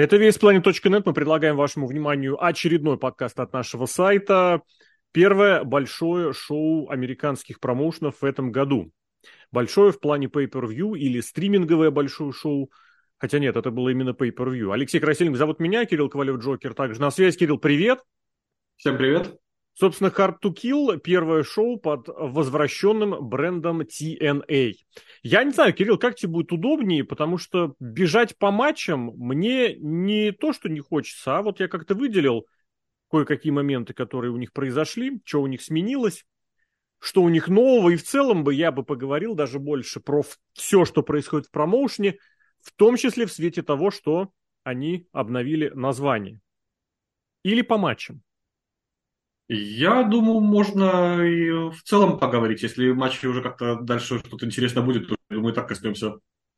Это весьplanet.net. Мы предлагаем вашему вниманию очередной подкаст от нашего сайта. Первое большое шоу американских промоушенов в этом году. Большое в плане pay-per-view или стриминговое большое шоу. Хотя нет, это было именно pay-per-view. Алексей Красильник зовут меня, Кирилл Ковалев Джокер также на связи. Кирилл, привет. Всем привет. Собственно, Hard to Kill – первое шоу под возвращенным брендом TNA. Я не знаю, Кирилл, как тебе будет удобнее, потому что бежать по матчам мне не то, что не хочется, а вот я как-то выделил кое-какие моменты, которые у них произошли, что у них сменилось, что у них нового, и в целом бы я бы поговорил даже больше про все, что происходит в промоушене, в том числе в свете того, что они обновили название. Или по матчам. Я думаю, можно и в целом поговорить. Если в матче уже как-то дальше что-то интересно будет, то, думаю, так коснемся.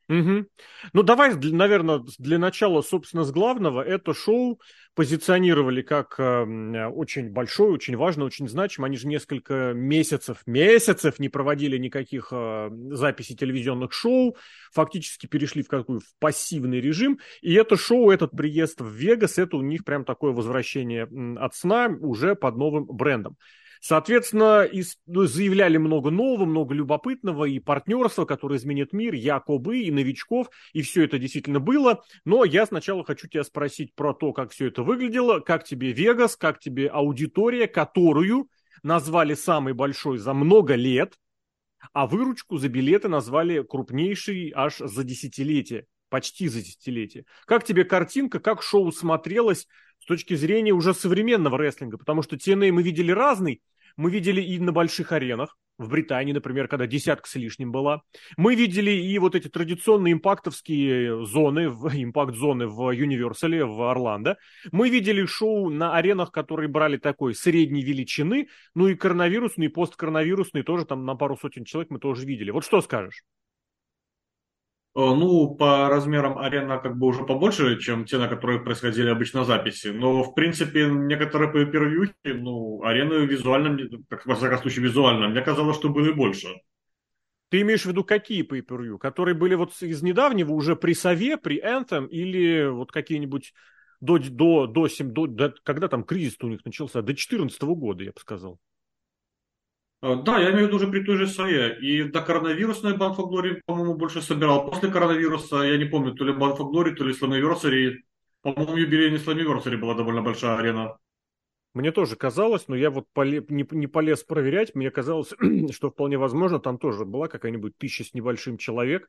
Угу. Ну, давай, наверное, для начала, собственно, с главного. Это шоу позиционировали как э, очень большое, очень важное, очень значимое. Они же несколько месяцев, месяцев не проводили никаких э, записей телевизионных шоу, фактически перешли в какой в пассивный режим. И это шоу, этот приезд в Вегас, это у них прям такое возвращение от сна уже под новым брендом. Соответственно, из, ну, заявляли много нового, много любопытного, и партнерства, которое изменит мир, якобы, и новичков, и все это действительно было. Но я сначала хочу тебя спросить про то, как все это выглядело, как тебе Вегас, как тебе аудитория, которую назвали самой большой за много лет, а выручку за билеты назвали крупнейшей аж за десятилетие, почти за десятилетие. Как тебе картинка, как шоу смотрелось с точки зрения уже современного рестлинга? Потому что TNA мы видели разный, мы видели и на больших аренах, в Британии, например, когда десятка с лишним была. Мы видели и вот эти традиционные импактовские зоны, импакт-зоны в Юниверсале, в Орландо. Мы видели шоу на аренах, которые брали такой средней величины, ну и коронавирусные, и посткоронавирусные тоже там на пару сотен человек мы тоже видели. Вот что скажешь? Э, ну, по размерам арена как бы уже побольше, чем те, на которых происходили обычно записи. Но, в принципе, некоторые по первьюхи, ну, арены визуально, как во всяком случае визуально, мне казалось, что были больше. Ты имеешь в виду какие pay per Которые были вот из недавнего уже при Сове, при Anthem или вот какие-нибудь до, до, до, 7, до, до когда там кризис у них начался? До 2014 года, я бы сказал. Э, да, я имею в виду уже при той же САЕ. И до коронавирусной for Glory, по-моему, больше собирал. После коронавируса, я не помню, то ли for Glory, то ли Slammiversary. По-моему, юбилейный Slammiversary была довольно большая арена. Мне тоже казалось, но я вот поле, не, не полез проверять. Мне казалось, что вполне возможно, там тоже была какая-нибудь тысяча с небольшим человек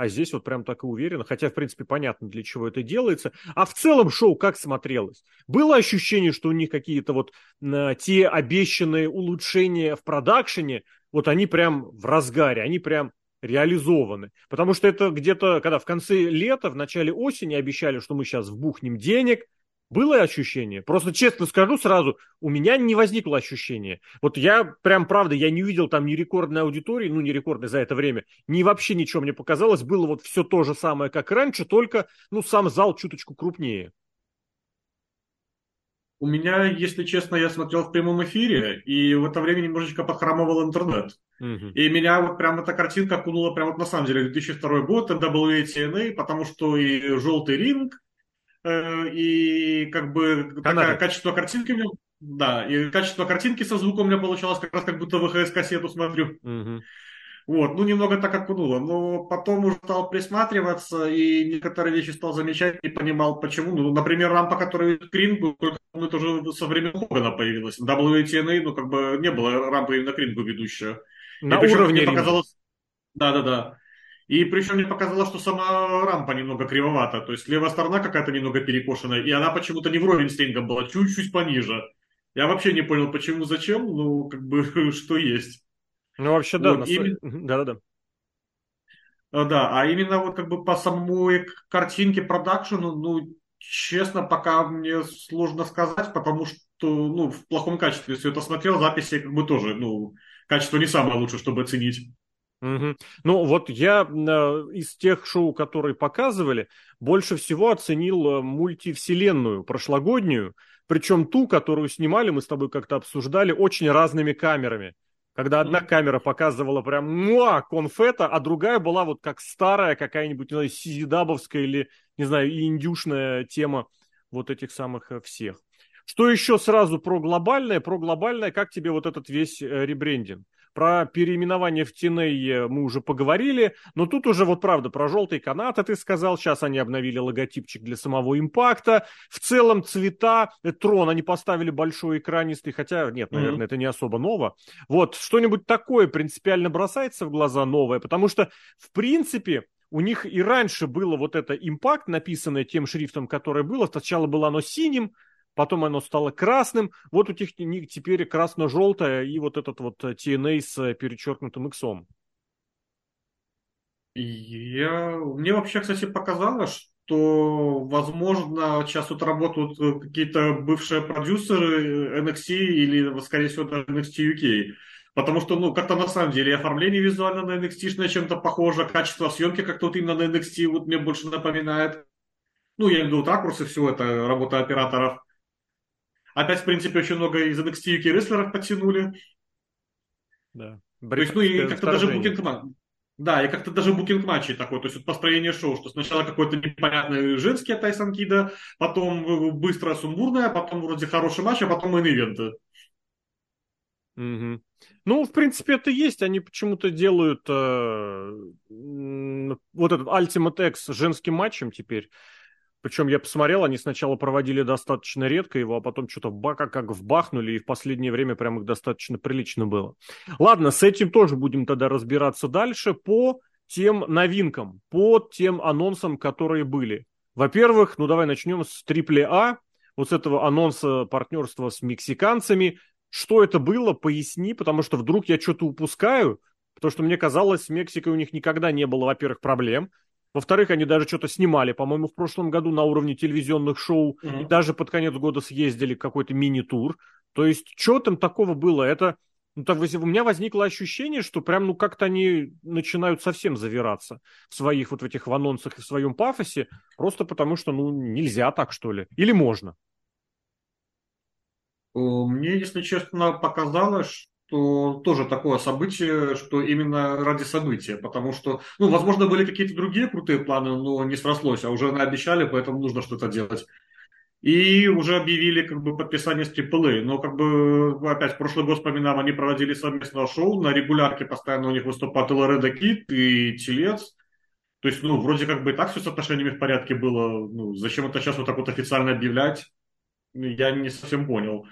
а здесь вот прям так и уверенно, хотя, в принципе, понятно, для чего это делается. А в целом шоу как смотрелось? Было ощущение, что у них какие-то вот э, те обещанные улучшения в продакшене, вот они прям в разгаре, они прям реализованы. Потому что это где-то, когда в конце лета, в начале осени обещали, что мы сейчас вбухнем денег, было ощущение? Просто честно скажу сразу, у меня не возникло ощущения. Вот я прям, правда, я не увидел там ни рекордной аудитории, ну, не рекордной за это время, ни вообще ничего мне показалось. Было вот все то же самое, как раньше, только, ну, сам зал чуточку крупнее. У меня, если честно, я смотрел в прямом эфире, и в это время немножечко подхрамывал интернет. Uh-huh. И меня вот прям эта картинка окунула прям вот на самом деле 2002 год, WTNA, потому что и желтый ринг, и как бы такое качество картинки у меня, да, и качество картинки со звуком у меня получалось как раз как будто ВХС-кассету смотрю. Угу. Вот, ну немного так окунуло, но потом уже стал присматриваться и некоторые вещи стал замечать и понимал почему. Ну, например, рампа, которая к рингу, только ну, это уже со времен Хогана появилась. WTNA, ну как бы не было рампы именно к рингу ведущая. На и, уровне мне показалось... Да-да-да. И причем мне показалось, что сама рампа немного кривовата. То есть левая сторона какая-то немного перекошена. И она почему-то не вровень с рингом была, чуть-чуть пониже. Я вообще не понял, почему, зачем, ну, как бы, что есть. Ну, вообще, да. Вот, именно... Да-да-да. А, да, а именно вот как бы по самой картинке продакшену, ну, честно, пока мне сложно сказать, потому что, ну, в плохом качестве все это смотрел, записи как бы тоже, ну, качество не самое лучшее, чтобы оценить. Угу. Ну вот я э, из тех шоу, которые показывали, больше всего оценил э, мультивселенную прошлогоднюю, причем ту, которую снимали, мы с тобой как-то обсуждали, очень разными камерами. Когда одна камера показывала прям муа, конфета, а другая была вот как старая какая-нибудь, не знаю, сизидабовская или, не знаю, индюшная тема вот этих самых э, всех. Что еще сразу про глобальное? Про глобальное, как тебе вот этот весь э, ребрендинг? Про переименование в TNA мы уже поговорили, но тут уже вот правда про желтый канат ты сказал, сейчас они обновили логотипчик для самого импакта, в целом цвета, э, трон они поставили большой экранистый, хотя нет, наверное, mm-hmm. это не особо ново. Вот, что-нибудь такое принципиально бросается в глаза новое, потому что, в принципе, у них и раньше было вот это импакт, написанное тем шрифтом, которое было. Сначала было оно синим, потом оно стало красным. Вот у них теперь красно-желтое и вот этот вот TNA с перечеркнутым иксом. Я... Мне вообще, кстати, показалось, что, возможно, сейчас тут работают какие-то бывшие продюсеры NXT или, скорее всего, даже NXT UK. Потому что, ну, как-то на самом деле оформление визуально на NXT чем-то похоже, качество съемки как-то вот именно на NXT вот мне больше напоминает. Ну, я имею в виду вот ракурсы, все это, работа операторов. Опять, в принципе, очень много из NXT UK рестлеров подтянули. Да. То есть, ну, и как-то даже букинг да, и как-то даже букинг матчей такой, то есть вот построение шоу, что сначала какой-то непонятный женский Тайсон Кида, потом быстро сумбурное, потом вроде хороший матч, а потом мейн-ивенты. Угу. Ну, в принципе, это есть. Они почему-то делают э, вот этот Ultimate X женским матчем теперь. Причем я посмотрел, они сначала проводили достаточно редко его, а потом что-то бака как вбахнули, и в последнее время прям их достаточно прилично было. Ладно, с этим тоже будем тогда разбираться дальше по тем новинкам, по тем анонсам, которые были. Во-первых, ну давай начнем с AAA, вот с этого анонса партнерства с мексиканцами. Что это было, поясни, потому что вдруг я что-то упускаю, потому что мне казалось, с Мексикой у них никогда не было, во-первых, проблем. Во-вторых, они даже что-то снимали, по-моему, в прошлом году на уровне телевизионных шоу, mm-hmm. и даже под конец года съездили какой-то мини-тур. То есть, что там такого было? Это ну, так, у меня возникло ощущение, что прям, ну, как-то они начинают совсем завираться в своих вот в этих в анонсах и в своем пафосе, просто потому что, ну, нельзя так, что ли. Или можно? Э, мне, если честно, показалось, что тоже такое событие, что именно ради события, потому что, ну, возможно, были какие-то другие крутые планы, но не срослось, а уже наобещали, поэтому нужно что-то делать. И уже объявили как бы подписание с AAA. Но как бы опять прошлый год, вспоминаем, они проводили совместное шоу. На регулярке постоянно у них выступают Лореда Кит и Телец. То есть, ну, вроде как бы и так все с отношениями в порядке было. Ну, зачем это сейчас вот так вот официально объявлять? я не совсем понял.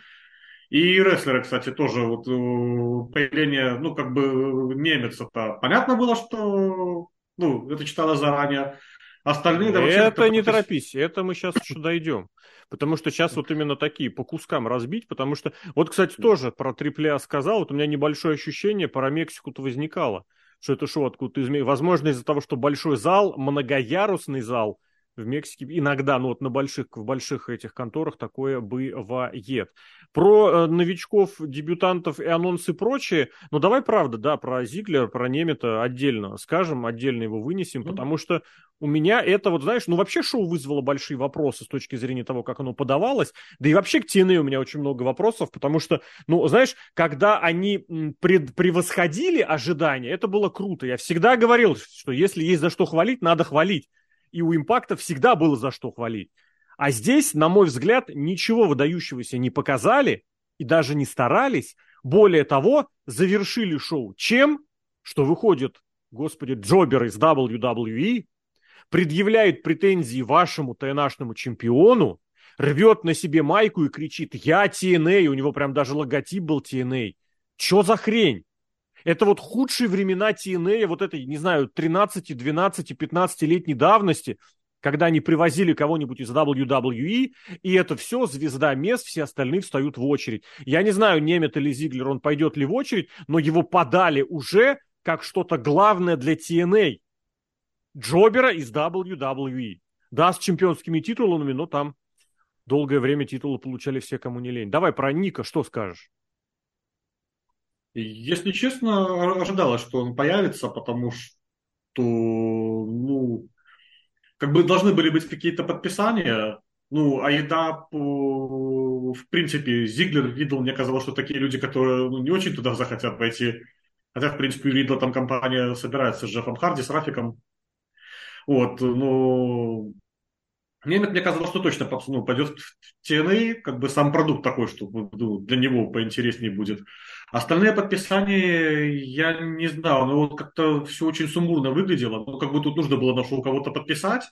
И рестлеры, кстати, тоже вот э, появление, ну, как бы немец это понятно было, что, ну, это читалось заранее. Остальные... Да, это не торопись, это мы сейчас еще дойдем. Потому что сейчас вот именно такие по кускам разбить, потому что... Вот, кстати, тоже про AAA сказал, вот у меня небольшое ощущение, про Мексику-то возникало, что это шоу откуда-то из... Возможно, из-за того, что большой зал, многоярусный зал, в Мексике иногда, ну вот на больших, в больших этих конторах такое бывает. Про э, новичков, дебютантов и анонсы и прочее, ну давай правда, да, про Зиглер, про Немета отдельно скажем, отдельно его вынесем, mm-hmm. потому что у меня это вот, знаешь, ну вообще шоу вызвало большие вопросы с точки зрения того, как оно подавалось, да и вообще к TNA у меня очень много вопросов, потому что, ну, знаешь, когда они пред, превосходили ожидания, это было круто. Я всегда говорил, что если есть за что хвалить, надо хвалить и у импакта всегда было за что хвалить. А здесь, на мой взгляд, ничего выдающегося не показали и даже не старались. Более того, завершили шоу чем? Что выходит, господи, Джобер из WWE, предъявляет претензии вашему ТНАшному чемпиону, рвет на себе майку и кричит «Я TNA», у него прям даже логотип был TNA. Чё за хрень? Это вот худшие времена TNA, вот этой, не знаю, 13, 12, 15-летней давности, когда они привозили кого-нибудь из WWE, и это все, звезда мест, все остальные встают в очередь. Я не знаю, Немет или Зиглер, он пойдет ли в очередь, но его подали уже как что-то главное для TNA. Джобера из WWE. Да, с чемпионскими титулами, но там долгое время титулы получали все, кому не лень. Давай про Ника что скажешь? Если честно, ожидалось, что он появится, потому что, ну, как бы должны были быть какие-то подписания, ну, а еда, в принципе, Зиглер, Ридл, мне казалось, что такие люди, которые ну, не очень туда захотят пойти. Хотя, в принципе, у там компания собирается с Джеффом Харди, с Рафиком. Вот, ну, Немец, мне казалось, что точно ну, пойдет в TNA, как бы сам продукт такой, что ну, для него поинтереснее будет. Остальные подписания я не знал, но вот как-то все очень сумбурно выглядело. Ну, как бы тут нужно было нашел кого-то подписать.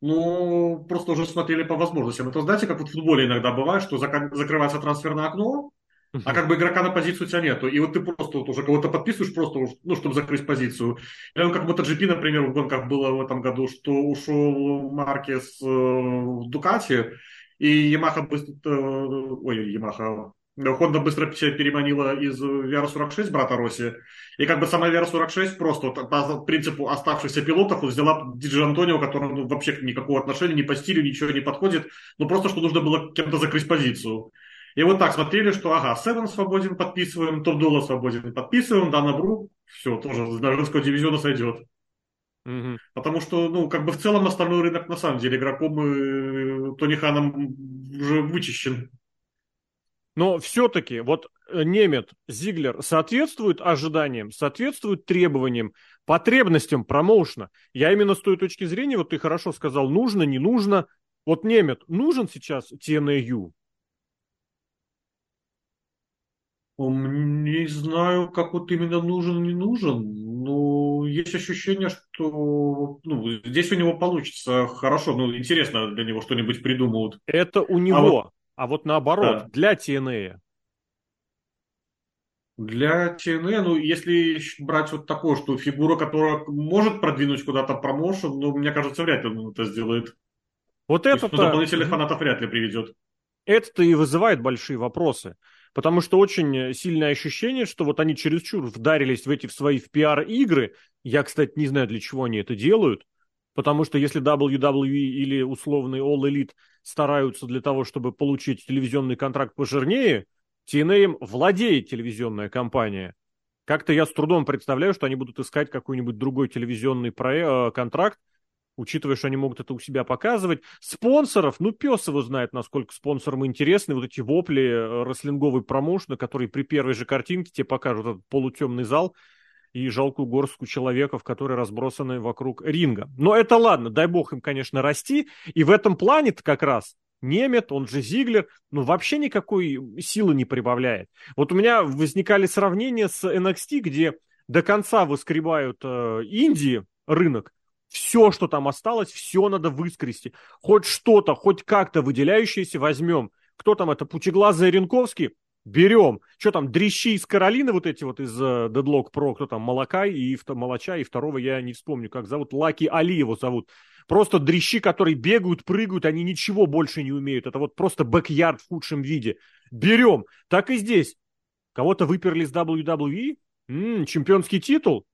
Ну, просто уже смотрели по возможностям. Это знаете, как вот в футболе иногда бывает, что закрывается трансферное окно, а как бы игрока на позицию у тебя нету. И вот ты просто вот уже кого-то подписываешь просто, ну, чтобы закрыть позицию. Или он как MotoGP, например, в гонках было в этом году, что ушел Маркес э, в Дукати, и Ямаха быстро... Э, ой, Ямаха... Honda быстро переманила из VR46 брата Росси. И как бы сама VR46 просто вот, по принципу оставшихся пилотов взяла Диджи Антонио, который ну, вообще никакого отношения, ни по стилю, ничего не подходит. Ну просто, что нужно было кем-то закрыть позицию. И вот так смотрели, что ага, Севен свободен, подписываем, Топ Дола свободен, подписываем, Дана Бру, все, тоже с женского дивизиона сойдет. Угу. Потому что, ну, как бы в целом остальной рынок, на самом деле, игроком и Тони Ханом уже вычищен. Но все-таки вот э, Немет, Зиглер соответствует ожиданиям, соответствует требованиям, потребностям промоушена. Я именно с той точки зрения, вот ты хорошо сказал, нужно, не нужно. Вот Немет нужен сейчас TNAU? Не знаю, как вот именно нужен, не нужен. Но есть ощущение, что ну, здесь у него получится хорошо. Ну, интересно для него что-нибудь придумают. Это у него. А вот, а вот наоборот, да. для TNA. Для TNA, ну, если брать вот такое, что фигура, которая может продвинуть куда-то промоушен, ну, мне кажется, вряд ли он это сделает. Вот это дополнительных фанатов вряд ли приведет. Это-то и вызывает большие вопросы. Потому что очень сильное ощущение, что вот они чересчур вдарились в эти в свои в пиар-игры. Я, кстати, не знаю, для чего они это делают. Потому что если WWE или условный All Elite стараются для того, чтобы получить телевизионный контракт пожирнее, TNA владеет телевизионная компания. Как-то я с трудом представляю, что они будут искать какой-нибудь другой телевизионный проект, контракт, учитывая, что они могут это у себя показывать. Спонсоров, ну, пес его знает, насколько спонсорам интересны вот эти вопли э, рестлинговой промоушена, которые при первой же картинке тебе покажут этот полутемный зал и жалкую горстку человеков, которые разбросаны вокруг ринга. Но это ладно, дай бог им, конечно, расти. И в этом плане как раз Немет, он же Зиглер, ну вообще никакой силы не прибавляет. Вот у меня возникали сравнения с NXT, где до конца выскребают э, Индии рынок, все, что там осталось, все надо выскрести. Хоть что-то, хоть как-то выделяющееся возьмем. Кто там это, Пучеглазый Ренковский? Берем. Что там, дрищи из Каролины, вот эти вот из uh, Deadlock Pro, кто там, Молокай и Молоча, и второго я не вспомню, как зовут, Лаки Али его зовут. Просто дрищи, которые бегают, прыгают, они ничего больше не умеют. Это вот просто бэк-ярд в худшем виде. Берем. Так и здесь. Кого-то выперли с WWE? М-м, чемпионский титул?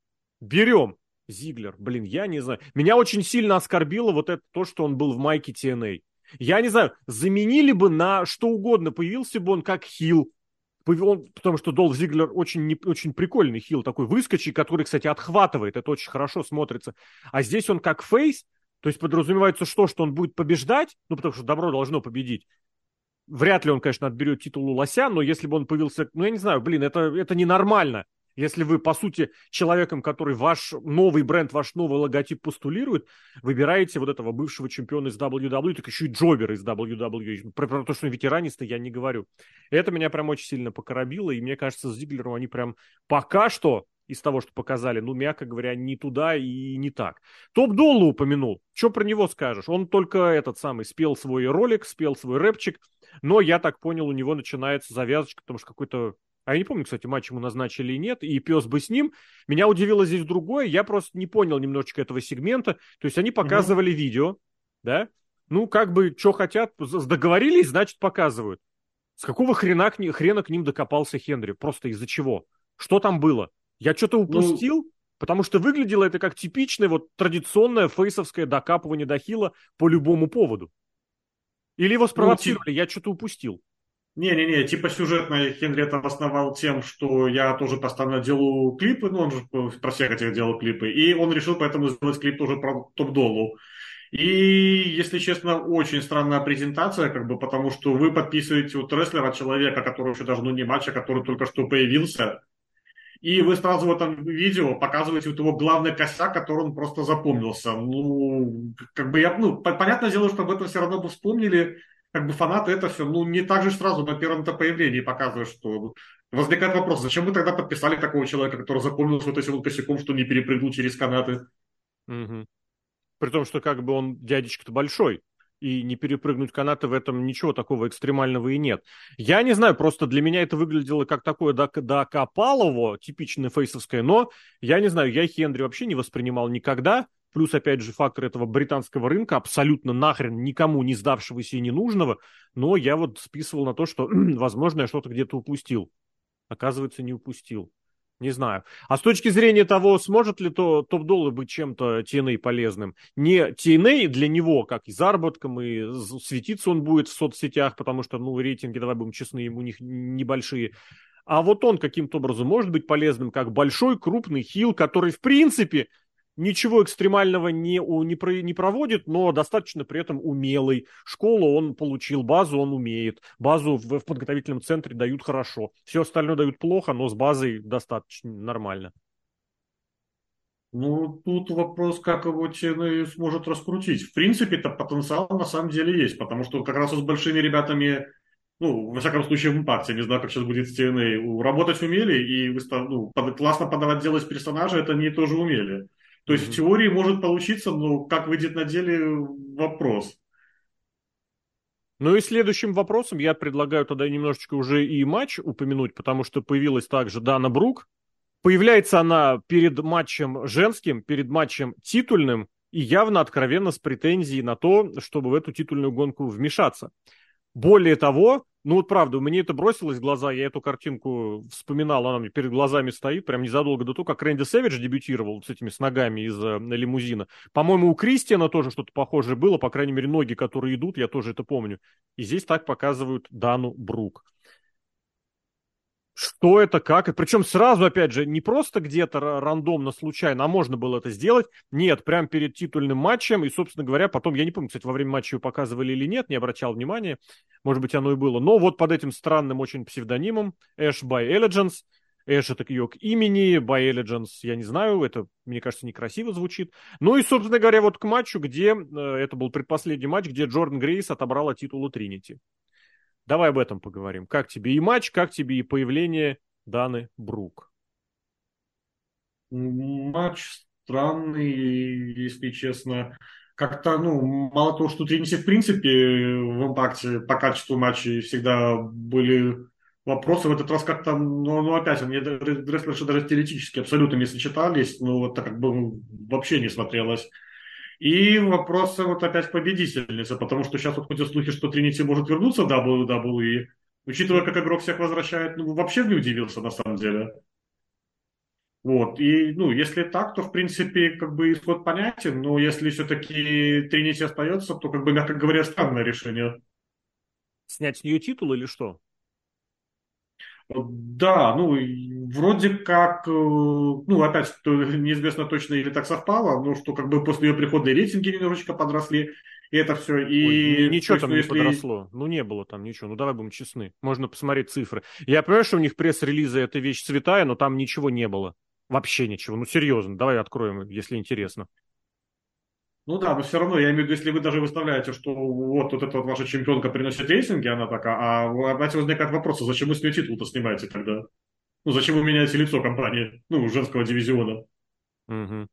Берем. Зиглер, блин, я не знаю. Меня очень сильно оскорбило вот это то, что он был в майке TNA. Я не знаю, заменили бы на что угодно, появился бы он как хил, он, потому что Долф Зиглер очень, не, очень прикольный хил, такой выскочий, который, кстати, отхватывает, это очень хорошо смотрится. А здесь он как фейс, то есть подразумевается что, что он будет побеждать, ну, потому что добро должно победить. Вряд ли он, конечно, отберет титул у Лося, но если бы он появился, ну, я не знаю, блин, это, это ненормально. Если вы, по сути, человеком, который ваш новый бренд, ваш новый логотип постулирует, выбираете вот этого бывшего чемпиона из WWE, так еще и Джобер из WWE. Про, про то, что он ветеранист, я не говорю. Это меня прям очень сильно покоробило, и мне кажется, с Зиглером они прям пока что из того, что показали, ну, мягко говоря, не туда и не так. Топ Доллу упомянул. Что про него скажешь? Он только этот самый спел свой ролик, спел свой рэпчик, но я так понял, у него начинается завязочка, потому что какой-то а я не помню, кстати, матч ему назначили или нет, и пес бы с ним. Меня удивило здесь другое, я просто не понял немножечко этого сегмента. То есть они показывали угу. видео, да? Ну, как бы, что хотят, договорились, значит, показывают. С какого хрена к, хрена к ним докопался Хенри? Просто из-за чего? Что там было? Я что-то ну, упустил? Ну... Потому что выглядело это как типичное вот традиционное фейсовское докапывание до хила по любому поводу. Или его спровоцировали, ну, я что-то упустил. Не-не-не, типа сюжетно Хенри это основал тем, что я тоже постоянно делаю клипы, ну он же про всех этих делал клипы, и он решил поэтому сделать клип тоже про топ-долу. И, если честно, очень странная презентация, как бы, потому что вы подписываете вот рестлера, человека, который еще даже ну, не матча, который только что появился, и вы сразу в этом видео показываете вот его главный косяк, который он просто запомнился. Ну, как бы я, ну, понятное дело, что об этом все равно бы вспомнили, как бы фанаты это все, ну, не так же сразу на первом-то появлении показывают, что возникает вопрос, зачем вы тогда подписали такого человека, который запомнился вот этим вот косяком, что не перепрыгнул через канаты? Угу. При том, что как бы он дядечка-то большой, и не перепрыгнуть канаты в этом ничего такого экстремального и нет. Я не знаю, просто для меня это выглядело как такое докопалово, типичное фейсовское, но я не знаю, я Хенри вообще не воспринимал никогда, плюс, опять же, фактор этого британского рынка, абсолютно нахрен никому не сдавшегося и ненужного, но я вот списывал на то, что, возможно, я что-то где-то упустил. Оказывается, не упустил. Не знаю. А с точки зрения того, сможет ли то топ-доллар быть чем-то TNA полезным? Не TNA для него, как и заработком, и светиться он будет в соцсетях, потому что, ну, рейтинги, давай будем честны, у них небольшие. А вот он каким-то образом может быть полезным, как большой, крупный хил, который, в принципе, ничего экстремального не, не, про, не проводит, но достаточно при этом умелый. Школу он получил, базу он умеет. Базу в, в подготовительном центре дают хорошо. Все остальное дают плохо, но с базой достаточно нормально. Ну, тут вопрос, как его TNA сможет раскрутить. В принципе-то потенциал на самом деле есть, потому что как раз с большими ребятами, ну, во всяком случае, в импакте, не знаю, как сейчас будет с TNA, работать умели и ну, классно подавать дело с персонажа, это они тоже умели. То есть mm-hmm. в теории может получиться, но как выйдет на деле вопрос. Ну и следующим вопросом я предлагаю тогда немножечко уже и матч упомянуть, потому что появилась также Дана Брук. Появляется она перед матчем женским, перед матчем титульным, и явно откровенно с претензией на то, чтобы в эту титульную гонку вмешаться. Более того, ну вот правда, мне это бросилось в глаза, я эту картинку вспоминал, она мне перед глазами стоит, прям незадолго до того, как Рэнди Сэвидж дебютировал с этими с ногами из э, лимузина. По-моему, у Кристиана тоже что-то похожее было, по крайней мере, ноги, которые идут, я тоже это помню. И здесь так показывают Дану Брук что это, как. И причем сразу, опять же, не просто где-то рандомно, случайно, а можно было это сделать. Нет, прямо перед титульным матчем. И, собственно говоря, потом, я не помню, кстати, во время матча его показывали или нет, не обращал внимания. Может быть, оно и было. Но вот под этим странным очень псевдонимом Ash by Elegance. Эш это ее к имени, by Elegance, я не знаю, это, мне кажется, некрасиво звучит. Ну и, собственно говоря, вот к матчу, где, э, это был предпоследний матч, где Джордан Грейс отобрала у Тринити. Давай об этом поговорим. Как тебе и матч, как тебе и появление Даны Брук? Матч странный, если честно. Как-то, ну, мало того, что Тринити, в принципе, в импакте по качеству матчей всегда были вопросы. В этот раз как-то, ну, ну опять, мне рестлерши даже теоретически абсолютно не сочетались, ну, вот так как бы вообще не смотрелось. И вопросы вот опять победительницы, потому что сейчас вот ходят слухи, что Тринити может вернуться в WWE. Учитывая, как игрок всех возвращает, ну, вообще не удивился на самом деле. Вот, и, ну, если так, то, в принципе, как бы исход понятен, но если все-таки Тринити остается, то, как бы, мягко говоря, странное решение. Снять с нее титул или что? Да, ну, вроде как, э, ну, опять, неизвестно точно, или так совпало, но что как бы после ее прихода и рейтинги немножечко подросли, и это все. И Ой, ничего там есть, не если... подросло. Ну, не было там ничего. Ну, давай будем честны. Можно посмотреть цифры. Я понимаю, что у них пресс-релизы это вещь святая, но там ничего не было. Вообще ничего. Ну, серьезно. Давай откроем, если интересно. Ну да, но все равно, я имею в виду, если вы даже выставляете, что вот, вот эта вот ваша чемпионка приносит рейтинги, она такая, а опять возникает вопрос, а зачем вы с нее титул-то снимаете тогда? Ну, зачем вы меняете лицо компании, ну, женского дивизиона? Угу.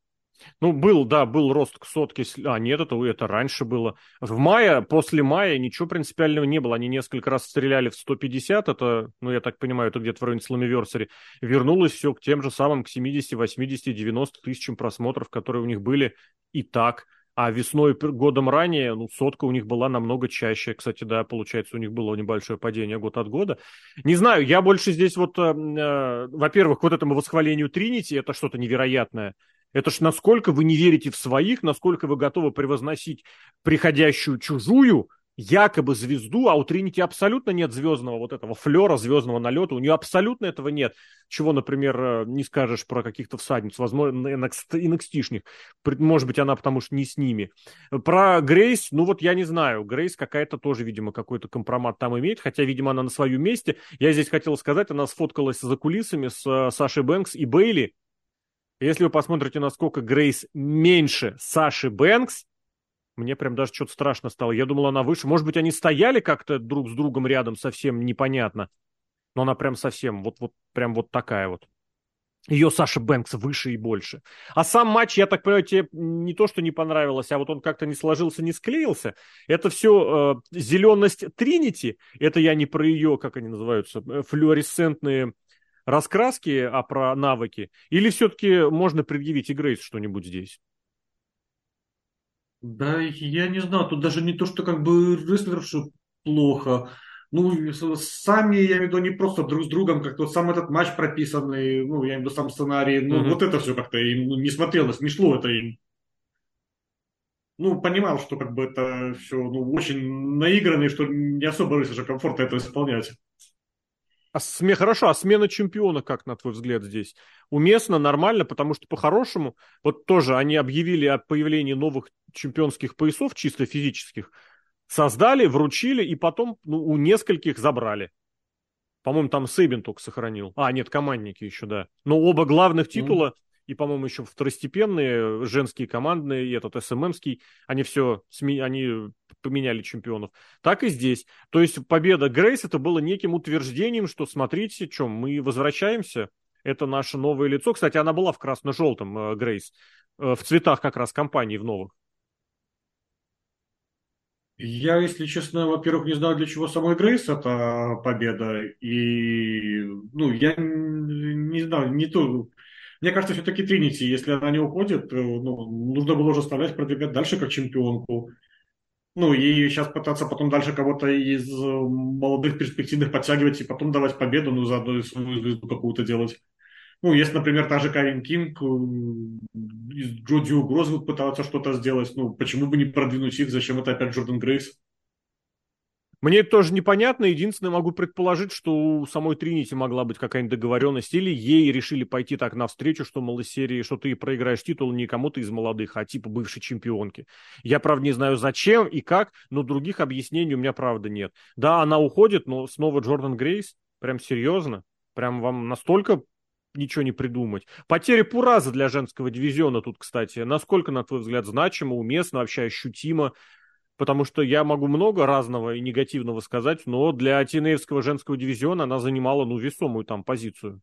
Ну, был, да, был рост к сотке. А, нет, это, это раньше было. В мае, после мая ничего принципиального не было. Они несколько раз стреляли в 150. Это, ну, я так понимаю, это где-то в районе Slammiversary. Вернулось все к тем же самым, к 70, 80, 90 тысячам просмотров, которые у них были и так. А весной годом ранее, ну, сотка у них была намного чаще. Кстати, да, получается, у них было небольшое падение год от года. Не знаю, я больше здесь вот, э, э, во-первых, вот этому восхвалению Тринити, это что-то невероятное. Это ж насколько вы не верите в своих, насколько вы готовы превозносить приходящую чужую, якобы звезду, а у Тринити абсолютно нет звездного вот этого флера, звездного налета, у нее абсолютно этого нет. Чего, например, э, не скажешь про каких-то всадниц, возможно, NXT-шных. Может быть, она потому что не с ними. Про Грейс, ну вот я не знаю, Грейс какая-то тоже, видимо, какой-то компромат там имеет, хотя, видимо, она на своем месте. Я здесь хотел сказать, она сфоткалась за кулисами с э, Сашей Бэнкс и Бейли. Если вы посмотрите, насколько Грейс меньше Саши Бэнкс, мне прям даже что-то страшно стало. Я думал, она выше. Может быть, они стояли как-то друг с другом рядом, совсем непонятно. Но она прям совсем, вот, вот, прям вот такая вот. Ее Саша Бэнкс выше и больше. А сам матч, я так понимаю, тебе не то, что не понравилось, а вот он как-то не сложился, не склеился. Это все э, зеленость Тринити. Это я не про ее, как они называются, э, флуоресцентные раскраски, а про навыки. Или все-таки можно предъявить и Грейс что-нибудь здесь? Да, я не знаю, тут даже не то, что как бы рестлерши плохо. Ну, сами, я имею в виду, не просто друг с другом, как-то сам этот матч прописанный, ну, я имею в виду сам сценарий, ну, mm-hmm. вот это все как-то им ну, не смотрелось, не шло это им. Ну, понимал, что как бы это все ну, очень наигранно, и что не особо рыцаря комфортно это исполнять. А сме... Хорошо, а смена чемпиона, как на твой взгляд, здесь? Уместно, нормально, потому что по-хорошему, вот тоже они объявили о появлении новых чемпионских поясов, чисто физических, создали, вручили, и потом ну, у нескольких забрали. По-моему, там Сейбин только сохранил. А, нет, командники еще, да. Но оба главных титула, mm. и, по-моему, еще второстепенные, женские командные, и этот СММский, они все, они поменяли чемпионов. Так и здесь. То есть победа Грейс это было неким утверждением, что смотрите, чем мы возвращаемся, это наше новое лицо. Кстати, она была в красно-желтом, э, Грейс, э, в цветах как раз компании в новых. Я, если честно, во-первых, не знаю, для чего самой Грейс эта победа. И, ну, я не знаю, не то. Мне кажется, все-таки Тринити, если она не уходит, э, ну, нужно было уже оставлять, продвигать дальше как чемпионку. Ну, и сейчас пытаться потом дальше кого-то из молодых перспективных подтягивать и потом давать победу, ну, заодно свою звезду какую-то делать. Ну, если, например, та же Карин Кинг, э, из Джоди Угрозы пытаться что-то сделать, ну, почему бы не продвинуть их, зачем это опять Джордан Грейс? Мне это тоже непонятно. Единственное, могу предположить, что у самой Тринити могла быть какая-нибудь договоренность, или ей решили пойти так навстречу, что, мол, из серии, что ты проиграешь титул не кому-то из молодых, а типа бывшей чемпионки. Я, правда, не знаю, зачем и как, но других объяснений у меня, правда, нет. Да, она уходит, но снова Джордан Грейс, прям серьезно? Прям вам настолько ничего не придумать. Потеря Пураза для женского дивизиона тут, кстати, насколько, на твой взгляд, значимо, уместно, вообще ощутимо? Потому что я могу много разного и негативного сказать, но для тинеевского женского дивизиона она занимала, ну, весомую там позицию.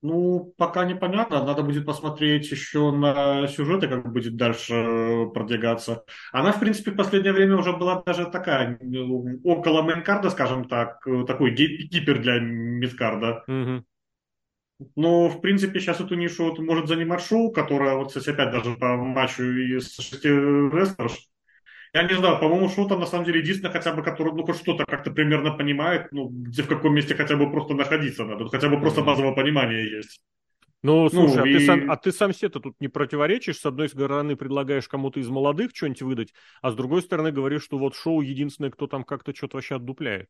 Ну, пока непонятно. Надо будет посмотреть еще на сюжеты, как будет дальше э, продвигаться. Она, в принципе, в последнее время уже была даже такая, ну, около мейнкарда, скажем так, э, такой гипер для мидкарда. Угу. Но, в принципе, сейчас эту нишу вот может занимать шоу, которая, вот, кстати, опять даже по матчу из шести рестлеров, я не знаю, по-моему, Шоу там на самом деле единственное, хотя бы, который, ну, хоть что-то как-то примерно понимает, ну, где в каком месте хотя бы просто находиться надо, хотя бы просто базовое понимание есть. Ну, ну слушай, ну, а, и... ты сам, а ты сам себе-то тут не противоречишь? С одной стороны, предлагаешь кому-то из молодых что-нибудь выдать, а с другой стороны, говоришь, что вот шоу единственное, кто там как-то что-то вообще отдупляет.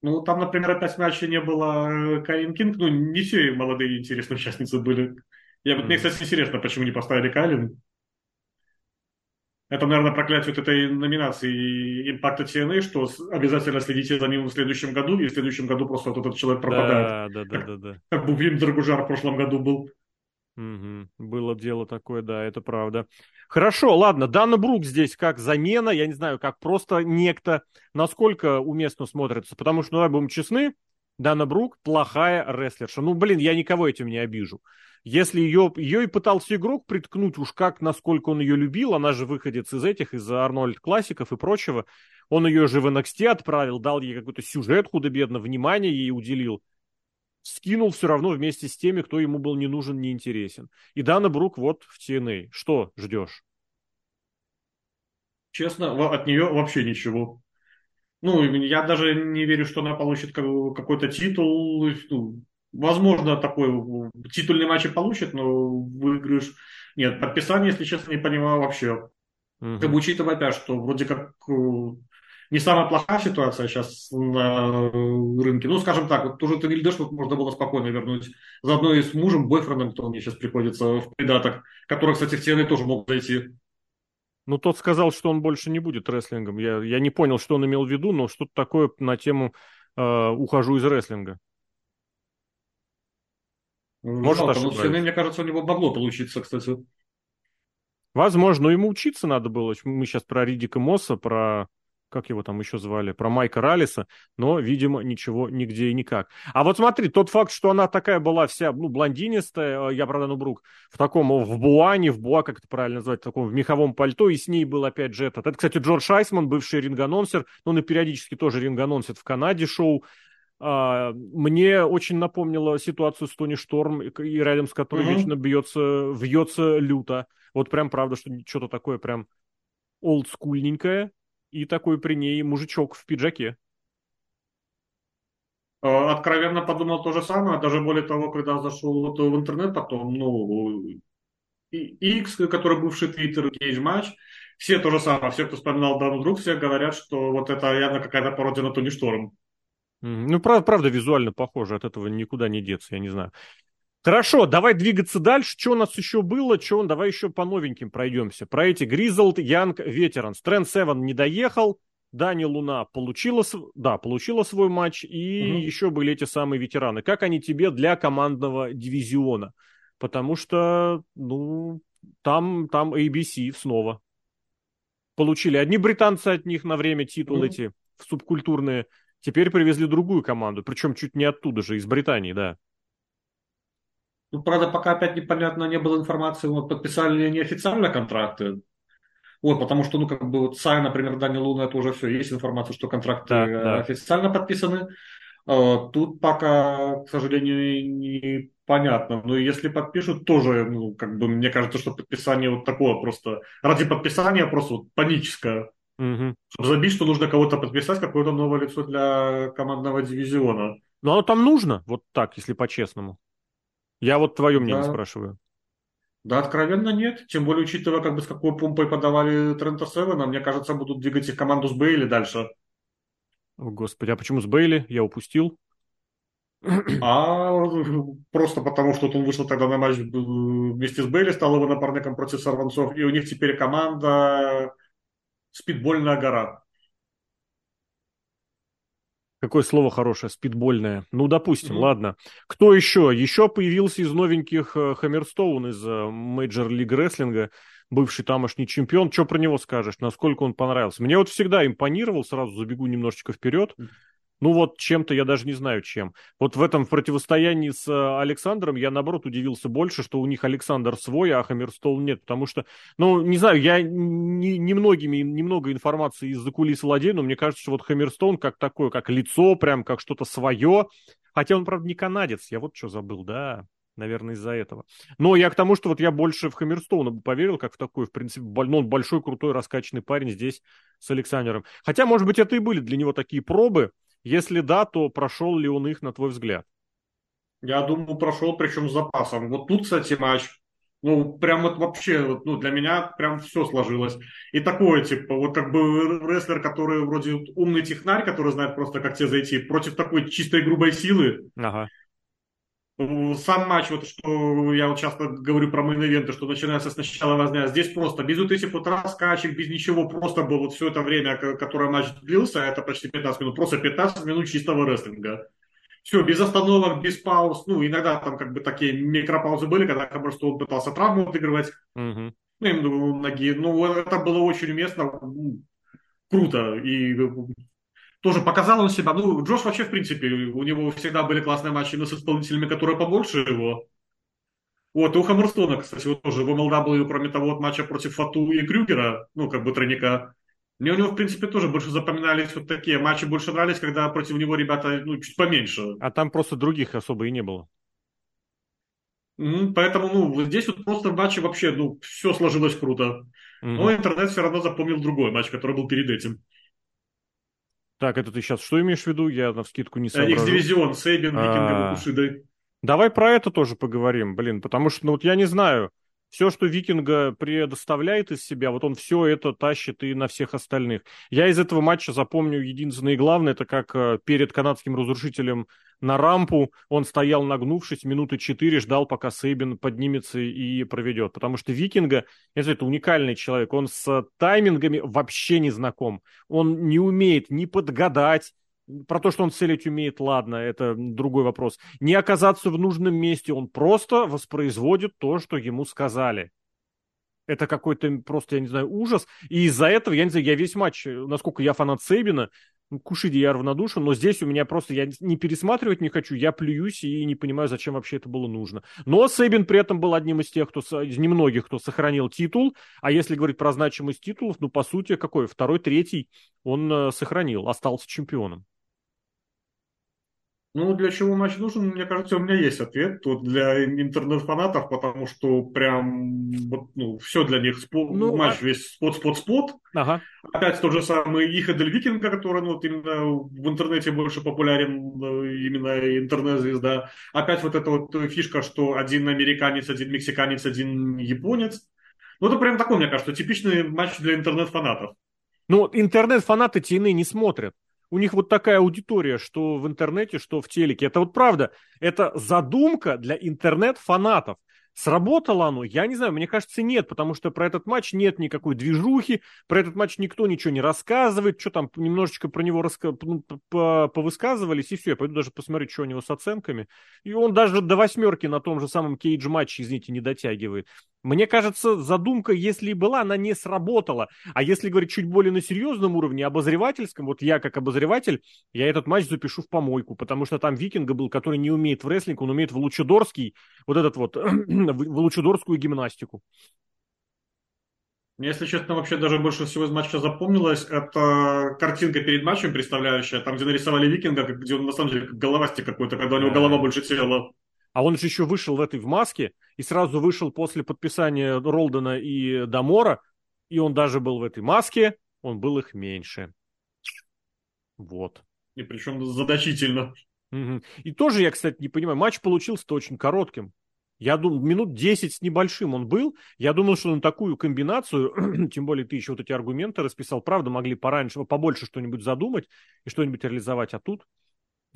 Ну, там, например, опять в матче не было э, Кайлин Кинг, ну, не все молодые интересные участницы были. Я, mm-hmm. Мне, кстати, интересно, почему не поставили Кайлин. Это, наверное, проклятие вот этой номинации импакта TNA, что обязательно следите за ним в следующем году, и в следующем году просто вот этот человек пропадает. Да, да, да, да, да. Как Бубин Драгужар в прошлом году был. Угу. Было дело такое, да, это правда. Хорошо, ладно, Дана Брук здесь как замена, я не знаю, как просто некто, насколько уместно смотрится, потому что, ну, давай будем честны, Дана Брук плохая рестлерша. Ну, блин, я никого этим не обижу. Если ее, ее и пытался игрок приткнуть, уж как, насколько он ее любил, она же выходец из этих, из Арнольд классиков и прочего, он ее же в NXT отправил, дал ей какой-то сюжет худо-бедно, внимание ей уделил, скинул все равно вместе с теми, кто ему был не нужен, не интересен. И Дана Брук вот в TNA. Что ждешь? Честно, от нее вообще ничего. Ну, я даже не верю, что она получит какой-то титул. Ну, Возможно, такой титульный матч и получит, но выигрыш... Нет, подписание, если честно, не понимаю вообще. Угу. Как бы учитывая опять, что вроде как э, не самая плохая ситуация сейчас на рынке. Ну, скажем так, вот уже Тенильдеш вот можно было спокойно вернуть. Заодно и с мужем, бойфрендом, кто мне сейчас приходится в придаток, который, кстати, в TNA тоже могут зайти. Ну, тот сказал, что он больше не будет рестлингом. Я, я не понял, что он имел в виду, но что-то такое на тему э, «ухожу из рестлинга». Может, Жалко, но с мне кажется, у него могло получиться, кстати. Возможно, но ему учиться надо было. Мы сейчас про Ридика Мосса, про как его там еще звали, про Майка Раллиса, но, видимо, ничего нигде и никак. А вот смотри, тот факт, что она такая была вся, ну, блондинистая, э, я, правда, ну, Брук, в таком, в буане, в буа, как это правильно назвать, в таком, в меховом пальто, и с ней был опять же этот. Это, кстати, Джордж Айсман, бывший ринганонсер, но он и периодически тоже ринганонсит в Канаде шоу. А, мне очень напомнило ситуацию с Тони Шторм, и рядом с которой mm-hmm. вечно бьется, вьется люто. Вот прям правда, что что-то такое прям олдскульненькое, и такой при ней мужичок в пиджаке. Э, откровенно подумал то же самое, даже более того, когда зашел вот в интернет потом, ну, X, который бывший Твиттер, Кейдж Матч, все то же самое, все, кто вспоминал данный друг, все говорят, что вот это явно какая-то пародия на Тони Шторм. Ну, правда, правда, визуально похоже, от этого никуда не деться, я не знаю. Хорошо, давай двигаться дальше. Что у нас еще было? Что, давай еще по новеньким пройдемся. Про эти Гризлд, Янг, Ветеранс. Тренд Севен не доехал. Дани Луна получила, да, получила свой матч. И угу. еще были эти самые ветераны. Как они тебе для командного дивизиона? Потому что, ну, там, там ABC снова. Получили одни британцы от них на время титул угу. эти субкультурные. Теперь привезли другую команду. Причем чуть не оттуда же, из Британии, да. Ну, правда, пока опять непонятно, не было информации, вот подписали ли неофициально контракты. Вот, потому что, ну, как бы, вот Сай, например, Дани Луна, это уже все, есть информация, что контракты да, да. официально подписаны. А, тут пока, к сожалению, непонятно. Но если подпишут, тоже, ну, как бы, мне кажется, что подписание вот такое просто, ради подписания просто вот паническое. Угу. Чтобы забить, что нужно кого-то подписать, какое-то новое лицо для командного дивизиона. Ну, оно там нужно, вот так, если по-честному. Я вот твое мнение да. спрашиваю. Да, откровенно нет. Тем более, учитывая, как бы с какой помпой подавали Трента Севена, мне кажется, будут двигать их команду с Бейли дальше. О, Господи, а почему с Бейли? Я упустил. А просто потому, что он вышел тогда на матч вместе с Бейли, стал его напарником против сорванцов, и у них теперь команда спидбольная гора. Какое слово хорошее, спидбольное. Ну, допустим, mm-hmm. ладно. Кто еще? Еще появился из новеньких э, Хаммерстоун из Major League Wrestling а, бывший тамошний чемпион. Что про него скажешь? Насколько он понравился? Мне вот всегда импонировал, сразу забегу немножечко вперед. Mm-hmm ну вот чем-то, я даже не знаю чем. Вот в этом противостоянии с э, Александром я, наоборот, удивился больше, что у них Александр свой, а Хаммерстоун нет. Потому что, ну, не знаю, я не, немногими, немного информации из-за кулис владею, но мне кажется, что вот Хаммерстоун как такое, как лицо, прям как что-то свое. Хотя он, правда, не канадец, я вот что забыл, да, наверное, из-за этого. Но я к тому, что вот я больше в Хаммерстоуна бы поверил, как в такой, в принципе, ну, большой, крутой, раскачанный парень здесь с Александром. Хотя, может быть, это и были для него такие пробы, если да, то прошел ли он их, на твой взгляд? Я думаю, прошел, причем с запасом. Вот тут, кстати, матч, ну, прям вот вообще, ну, для меня прям все сложилось. И такое, типа, вот как бы рестлер, который вроде умный технарь, который знает просто, как тебе зайти, против такой чистой грубой силы. Ага. Сам матч, вот что я вот часто говорю про мейн-ивенты, что начинается сначала возня. Здесь просто без вот этих вот раскачек, без ничего, просто было вот все это время, которое матч длился, это почти 15 минут, просто 15 минут чистого рестлинга. Все, без остановок, без пауз. Ну, иногда там как бы такие микропаузы были, когда просто он пытался травму отыгрывать. Угу. Ну, именно ноги. Ну, это было очень уместно, круто. И тоже показал он себя. Ну, Джош вообще, в принципе, у него всегда были классные матчи с исполнителями, которые побольше его. Вот, и у Хаммерстона, кстати, вот тоже в MLW, кроме того, вот матча против Фату и Крюгера, ну, как бы тройника, мне у него, в принципе, тоже больше запоминались вот такие матчи, больше нравились, когда против него ребята, ну, чуть поменьше. А там просто других особо и не было. Поэтому, ну, здесь вот просто в матче вообще, ну, все сложилось круто. Угу. Но интернет все равно запомнил другой матч, который был перед этим. Так, это ты сейчас что имеешь в виду? Я на вскидку не соображу. X-дивизион, Сейбин, Викингом, Кушидой. Давай про это тоже поговорим, блин, потому что, ну вот я не знаю, Все, что Викинга предоставляет из себя, вот он все это тащит и на всех остальных. Я из этого матча запомню единственное и главное, это как э, перед канадским разрушителем на рампу он стоял нагнувшись минуты четыре, ждал, пока Сейбин поднимется и проведет. Потому что Викинга, это, это уникальный человек, он с таймингами вообще не знаком. Он не умеет ни подгадать, про то, что он целить умеет, ладно, это другой вопрос. Не оказаться в нужном месте, он просто воспроизводит то, что ему сказали. Это какой-то просто, я не знаю, ужас. И из-за этого, я не знаю, я весь матч, насколько я фанат Сейбина, ну, Кушиди я равнодушен, но здесь у меня просто, я не пересматривать не хочу, я плююсь и не понимаю, зачем вообще это было нужно. Но Сейбин при этом был одним из тех, кто, из немногих, кто сохранил титул, а если говорить про значимость титулов, ну, по сути, какой? Второй, третий он э, сохранил, остался чемпионом. Ну, для чего матч нужен, мне кажется, у меня есть ответ. Тут для интернет-фанатов, потому что прям вот, ну, все для них. Спо- ну, матч а... весь спот-спот-спот. Ага. Опять тот же самый Иходель Викинга, который ну, вот именно в интернете больше популярен, э, именно интернет-звезда. Опять вот эта вот фишка, что один американец, один мексиканец, один японец. Ну, это прям такой, мне кажется, типичный матч для интернет-фанатов. Ну, интернет-фанаты TNA не смотрят у них вот такая аудитория, что в интернете, что в телеке. Это вот правда, это задумка для интернет-фанатов. Сработало оно? Я не знаю, мне кажется, нет, потому что про этот матч нет никакой движухи, про этот матч никто ничего не рассказывает, что там немножечко про него раска... ну, повысказывались, и все, я пойду даже посмотреть, что у него с оценками. И он даже до восьмерки на том же самом кейдж-матче, извините, не дотягивает. Мне кажется, задумка, если и была, она не сработала. А если говорить чуть более на серьезном уровне, обозревательском, вот я как обозреватель, я этот матч запишу в помойку, потому что там Викинга был, который не умеет в рестлинг, он умеет в лучедорский, вот этот вот, в лучедорскую гимнастику. Мне, если честно, вообще даже больше всего из матча запомнилось, это картинка перед матчем представляющая, там, где нарисовали Викинга, где он на самом деле как головастик какой-то, когда у него голова больше тела. А он же еще вышел в этой в маске и сразу вышел после подписания Ролдена и Дамора, и он даже был в этой маске, он был их меньше. Вот. И причем задачительно. Угу. И тоже я, кстати, не понимаю, матч получился-то очень коротким. Я думал, минут 10 с небольшим он был. Я думал, что на такую комбинацию, тем более ты еще вот эти аргументы расписал, правда, могли пораньше, побольше что-нибудь задумать и что-нибудь реализовать, а тут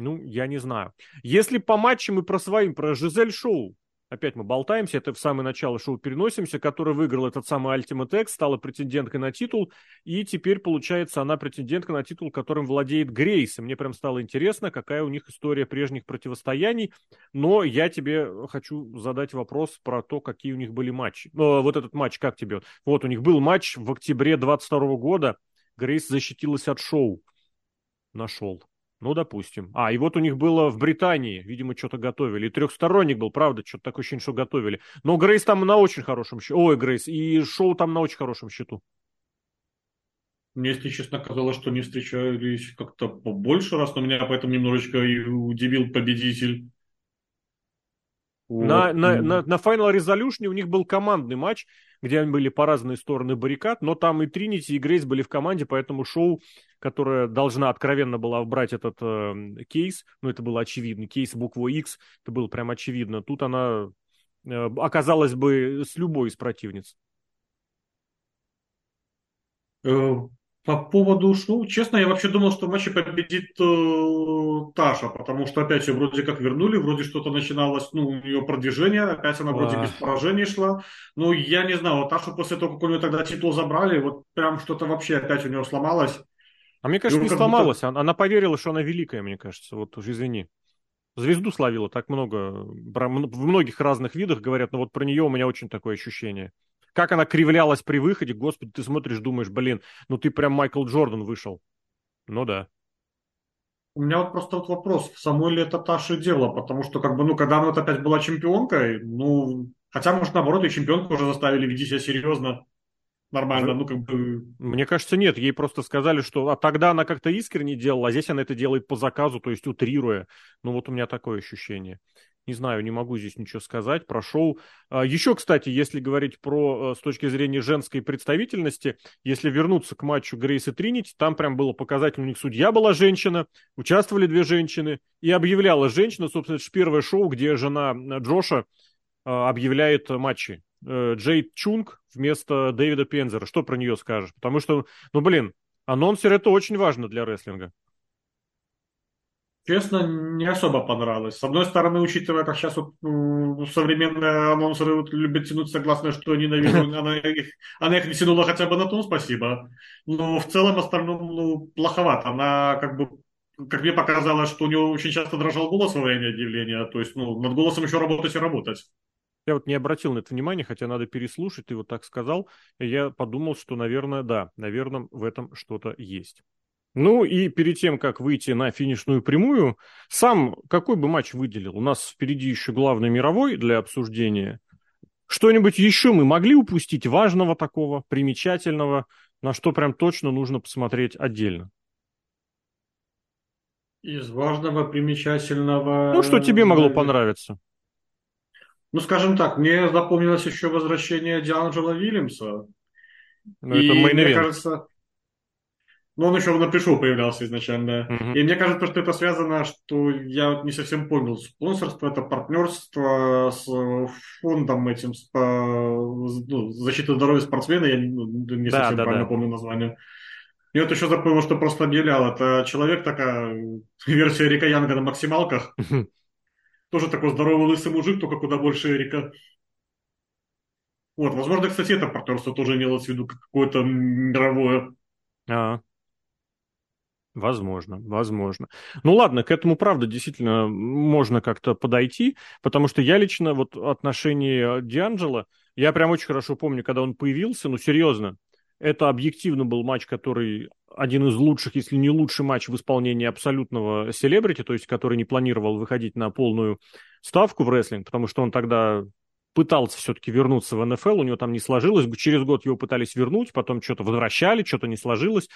ну, я не знаю. Если по матчам и про своим, про Жизель Шоу, опять мы болтаемся, это в самое начало шоу переносимся, который выиграл этот самый Ultimate X, стала претенденткой на титул, и теперь, получается, она претендентка на титул, которым владеет Грейс. И мне прям стало интересно, какая у них история прежних противостояний, но я тебе хочу задать вопрос про то, какие у них были матчи. Э, вот этот матч, как тебе? Вот, у них был матч в октябре 22 года, Грейс защитилась от шоу. Нашел. Ну, допустим. А, и вот у них было в Британии, видимо, что-то готовили. И трехсторонник был, правда, что-то такое ощущение, что готовили. Но Грейс там на очень хорошем счету. Ой, Грейс, и шоу там на очень хорошем счету. Мне, если честно, казалось, что не встречались как-то побольше раз, но меня поэтому немножечко и удивил победитель. Вот. На, на, на, на Final Resolution у них был командный матч, где они были по разные стороны баррикад, но там и Тринити, и Грейс были в команде, поэтому шоу, которая должна откровенно была брать этот э, кейс, ну это было очевидно, кейс буквой X, это было прям очевидно, тут она э, оказалась бы с любой из противниц. По поводу шоу, честно, я вообще думал, что в матче победит э, Таша, потому что опять ее вроде как вернули, вроде что-то начиналось, ну, у нее продвижение, опять она вроде без поражений шла. Ну, я не знаю, вот Таша после того, как у нее тогда титул забрали, вот прям что-то вообще опять у нее сломалось. А мне кажется, не сломалось, будто... она поверила, что она великая, мне кажется, вот уж извини. Звезду словила так много, в многих разных видах говорят, но вот про нее у меня очень такое ощущение как она кривлялась при выходе, господи, ты смотришь, думаешь, блин, ну ты прям Майкл Джордан вышел. Ну да. У меня вот просто вот вопрос, самой ли это Таши дело, потому что, как бы, ну, когда она вот опять была чемпионкой, ну, хотя, может, наоборот, и чемпионку уже заставили вести себя серьезно, нормально, ну, как бы... Мне кажется, нет, ей просто сказали, что а тогда она как-то искренне делала, а здесь она это делает по заказу, то есть утрируя. Ну, вот у меня такое ощущение. Не знаю, не могу здесь ничего сказать про шоу. А, Еще, кстати, если говорить про, э, с точки зрения женской представительности, если вернуться к матчу Грейс и Тринити, там прям было показательно, у них судья была женщина, участвовали две женщины, и объявляла женщина, собственно, это же первое шоу, где жена Джоша а, объявляет матчи. э, Джейд Чунг вместо Дэвида Пензера. Что про нее скажешь? Потому что, ну, блин, анонсер это очень важно для рестлинга. Честно, не особо понравилось. С одной стороны, учитывая, как сейчас вот, ну, современные анонсеры вот, любят тянуть согласно, что ненавижу, она их, она их не тянула хотя бы на том, спасибо. Но в целом остальном ну, плоховато. Она как бы как мне показалось, что у него очень часто дрожал голос во время объявления. То есть, ну, над голосом еще работать и работать. Я вот не обратил на это внимание, хотя надо переслушать, ты вот так сказал. Я подумал, что, наверное, да, наверное, в этом что-то есть. Ну и перед тем, как выйти на финишную прямую, сам какой бы матч выделил? У нас впереди еще главный мировой для обсуждения. Что-нибудь еще мы могли упустить важного такого, примечательного, на что прям точно нужно посмотреть отдельно? Из важного, примечательного... Ну, что тебе могло понравиться? Ну, скажем так, мне запомнилось еще возвращение Дианджела Вильямса. Ну, это мейн Мне кажется, ну, он еще на пришел появлялся изначально. Uh-huh. И мне кажется, что это связано, что я не совсем понял. Спонсорство это партнерство с фондом этим с, ну, защиты здоровья спортсмена. Я не, ну, не да, совсем да, правильно да. помню название. И вот еще запомнил, что просто объявлял. Это человек такая, версия Рика Янга на максималках. Uh-huh. Тоже такой здоровый лысый мужик, только куда больше Эрика. Вот, возможно, кстати, это партнерство тоже имелось в виду какое-то мировое. А, Возможно, возможно. Ну ладно, к этому, правда, действительно можно как-то подойти, потому что я лично вот отношении Дианджела, я прям очень хорошо помню, когда он появился, ну серьезно, это объективно был матч, который один из лучших, если не лучший матч в исполнении абсолютного селебрити, то есть который не планировал выходить на полную ставку в рестлинг, потому что он тогда пытался все-таки вернуться в НФЛ, у него там не сложилось, через год его пытались вернуть, потом что-то возвращали, что-то не сложилось.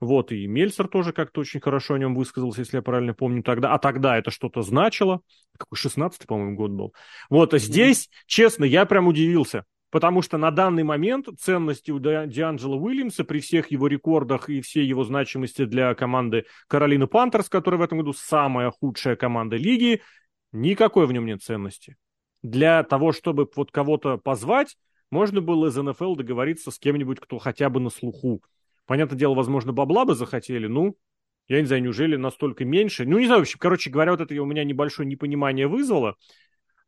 Вот, и Мельцер тоже как-то очень хорошо о нем высказался, если я правильно помню тогда. А тогда это что-то значило. Какой 16-й, по-моему, год был. Вот, а здесь, честно, я прям удивился. Потому что на данный момент ценности у Дианджела Уильямса при всех его рекордах и всей его значимости для команды Каролины Пантерс, которая в этом году самая худшая команда лиги, никакой в нем нет ценности. Для того, чтобы вот кого-то позвать, можно было из НФЛ договориться с кем-нибудь, кто хотя бы на слуху. Понятное дело, возможно, бабла бы захотели, ну, я не знаю, неужели настолько меньше. Ну, не знаю, в общем, короче говоря, вот это у меня небольшое непонимание вызвало.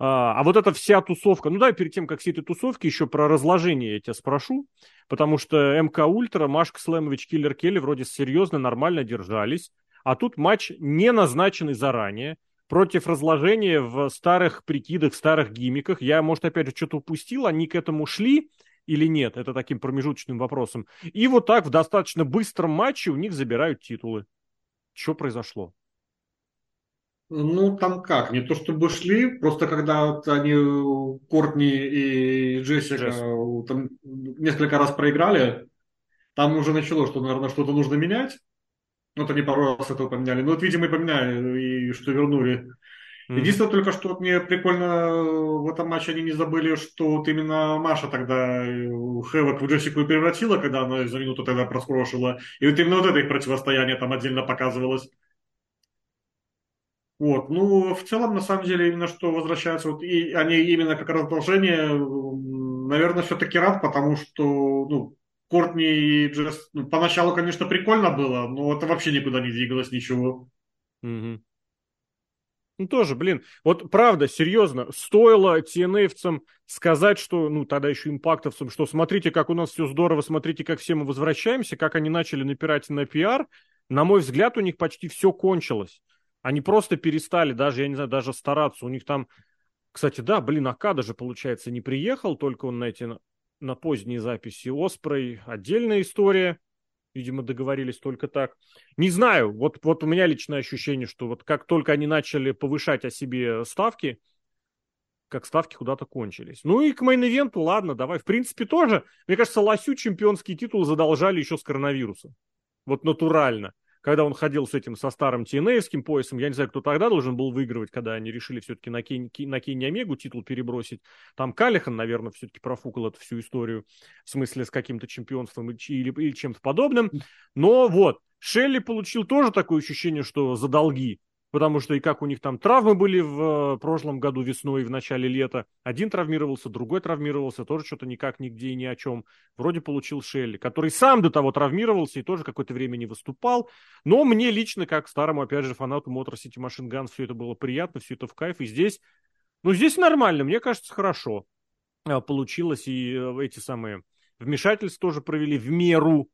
А, а вот эта вся тусовка, ну да, перед тем, как все эти тусовки, еще про разложение я тебя спрошу, потому что МК Ультра, Машка Слэмович, Киллер Келли вроде серьезно, нормально держались, а тут матч не назначенный заранее, против разложения в старых прикидах, старых гимиках. Я, может, опять же, что-то упустил, они к этому шли, или нет, это таким промежуточным вопросом. И вот так в достаточно быстром матче у них забирают титулы. Что произошло? Ну, там как, не то чтобы шли, просто когда вот они, Кортни и Джессика, Джесс. там несколько раз проиграли, там уже началось, что, наверное, что-то нужно менять. Ну, это не пару раз этого поменяли. Ну, вот, видимо, и поменяли, и что вернули. Mm-hmm. Единственное только, что вот мне прикольно в этом матче они не забыли, что вот именно Маша тогда э, Хэвок в Джессику и превратила, когда она за минуту тогда проскрошила. И вот именно вот это их противостояние там отдельно показывалось. Вот, ну, в целом, на самом деле, именно что возвращаются, вот, и они именно как продолжение, наверное, все-таки рад, потому что, ну, Кортни и Джесс, ну, поначалу, конечно, прикольно было, но это вообще никуда не двигалось, ничего. Mm-hmm. Ну, тоже, блин, вот правда, серьезно, стоило TNA-вцам сказать, что, ну, тогда еще импактовцам, что смотрите, как у нас все здорово, смотрите, как все мы возвращаемся, как они начали напирать на пиар, на мой взгляд, у них почти все кончилось. Они просто перестали даже, я не знаю, даже стараться. У них там, кстати, да, блин, Ака даже, получается, не приехал, только он на эти, на поздние записи. Оспрей, отдельная история. Видимо, договорились только так. Не знаю, вот, вот у меня личное ощущение, что вот как только они начали повышать о себе ставки, как ставки куда-то кончились. Ну и к мейн-ивенту, ладно, давай. В принципе, тоже, мне кажется, Лосю чемпионский титул задолжали еще с коронавируса. Вот натурально когда он ходил с этим, со старым TNA-евским поясом, я не знаю, кто тогда должен был выигрывать, когда они решили все-таки на, Кен, на Кенни Омегу титул перебросить. Там Калихан, наверное, все-таки профукал эту всю историю, в смысле с каким-то чемпионством или, или, или чем-то подобным. Но вот, Шелли получил тоже такое ощущение, что за долги. Потому что и как у них там травмы были в э, прошлом году весной и в начале лета. Один травмировался, другой травмировался, тоже что-то никак нигде и ни о чем. Вроде получил Шелли, который сам до того травмировался и тоже какое-то время не выступал. Но мне лично, как старому, опять же, фанату Motor City Machine Guns, все это было приятно, все это в кайф. И здесь, ну, здесь нормально, мне кажется, хорошо а, получилось. И э, эти самые вмешательства тоже провели в меру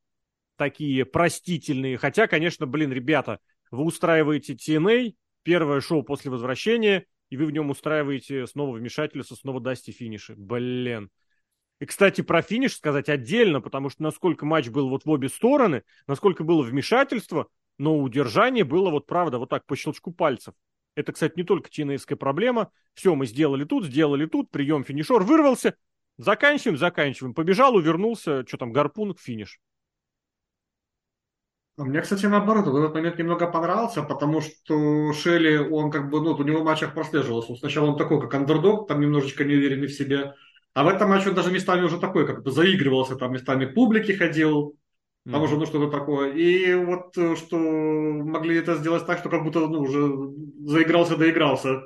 такие простительные. Хотя, конечно, блин, ребята, вы устраиваете TNA, первое шоу после возвращения, и вы в нем устраиваете снова вмешательство, снова дасте финиши. Блин. И, кстати, про финиш сказать отдельно, потому что насколько матч был вот в обе стороны, насколько было вмешательство, но удержание было вот правда вот так по щелчку пальцев. Это, кстати, не только тинейская проблема. Все, мы сделали тут, сделали тут, прием финишер, вырвался, заканчиваем, заканчиваем. Побежал, увернулся, что там, гарпун, финиш. А мне, кстати, наоборот, этот момент немного понравился, потому что Шелли, он как бы, ну, у него в матчах прослеживался. Сначала он такой, как андердог, там немножечко неуверенный в себе. А в этом матче он даже местами уже такой, как бы заигрывался, там местами к публике ходил, там mm-hmm. уже, ну, что-то такое. И вот, э, что могли это сделать так, что как будто, ну, уже заигрался, доигрался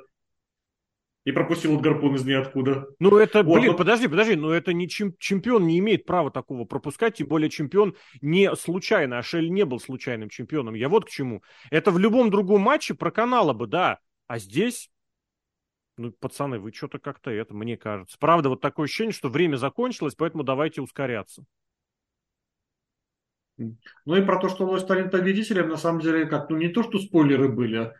и пропустил вот гарпун из ниоткуда. Ну, это, вот, блин, вот. подожди, подожди, но это не чемпион не имеет права такого пропускать, тем более чемпион не случайно, а Шель не был случайным чемпионом. Я вот к чему. Это в любом другом матче проканало бы, да, а здесь ну, пацаны, вы что-то как-то это, мне кажется. Правда, вот такое ощущение, что время закончилось, поэтому давайте ускоряться. Ну и про то, что он станет победителем, на самом деле, как, ну не то, что спойлеры были, а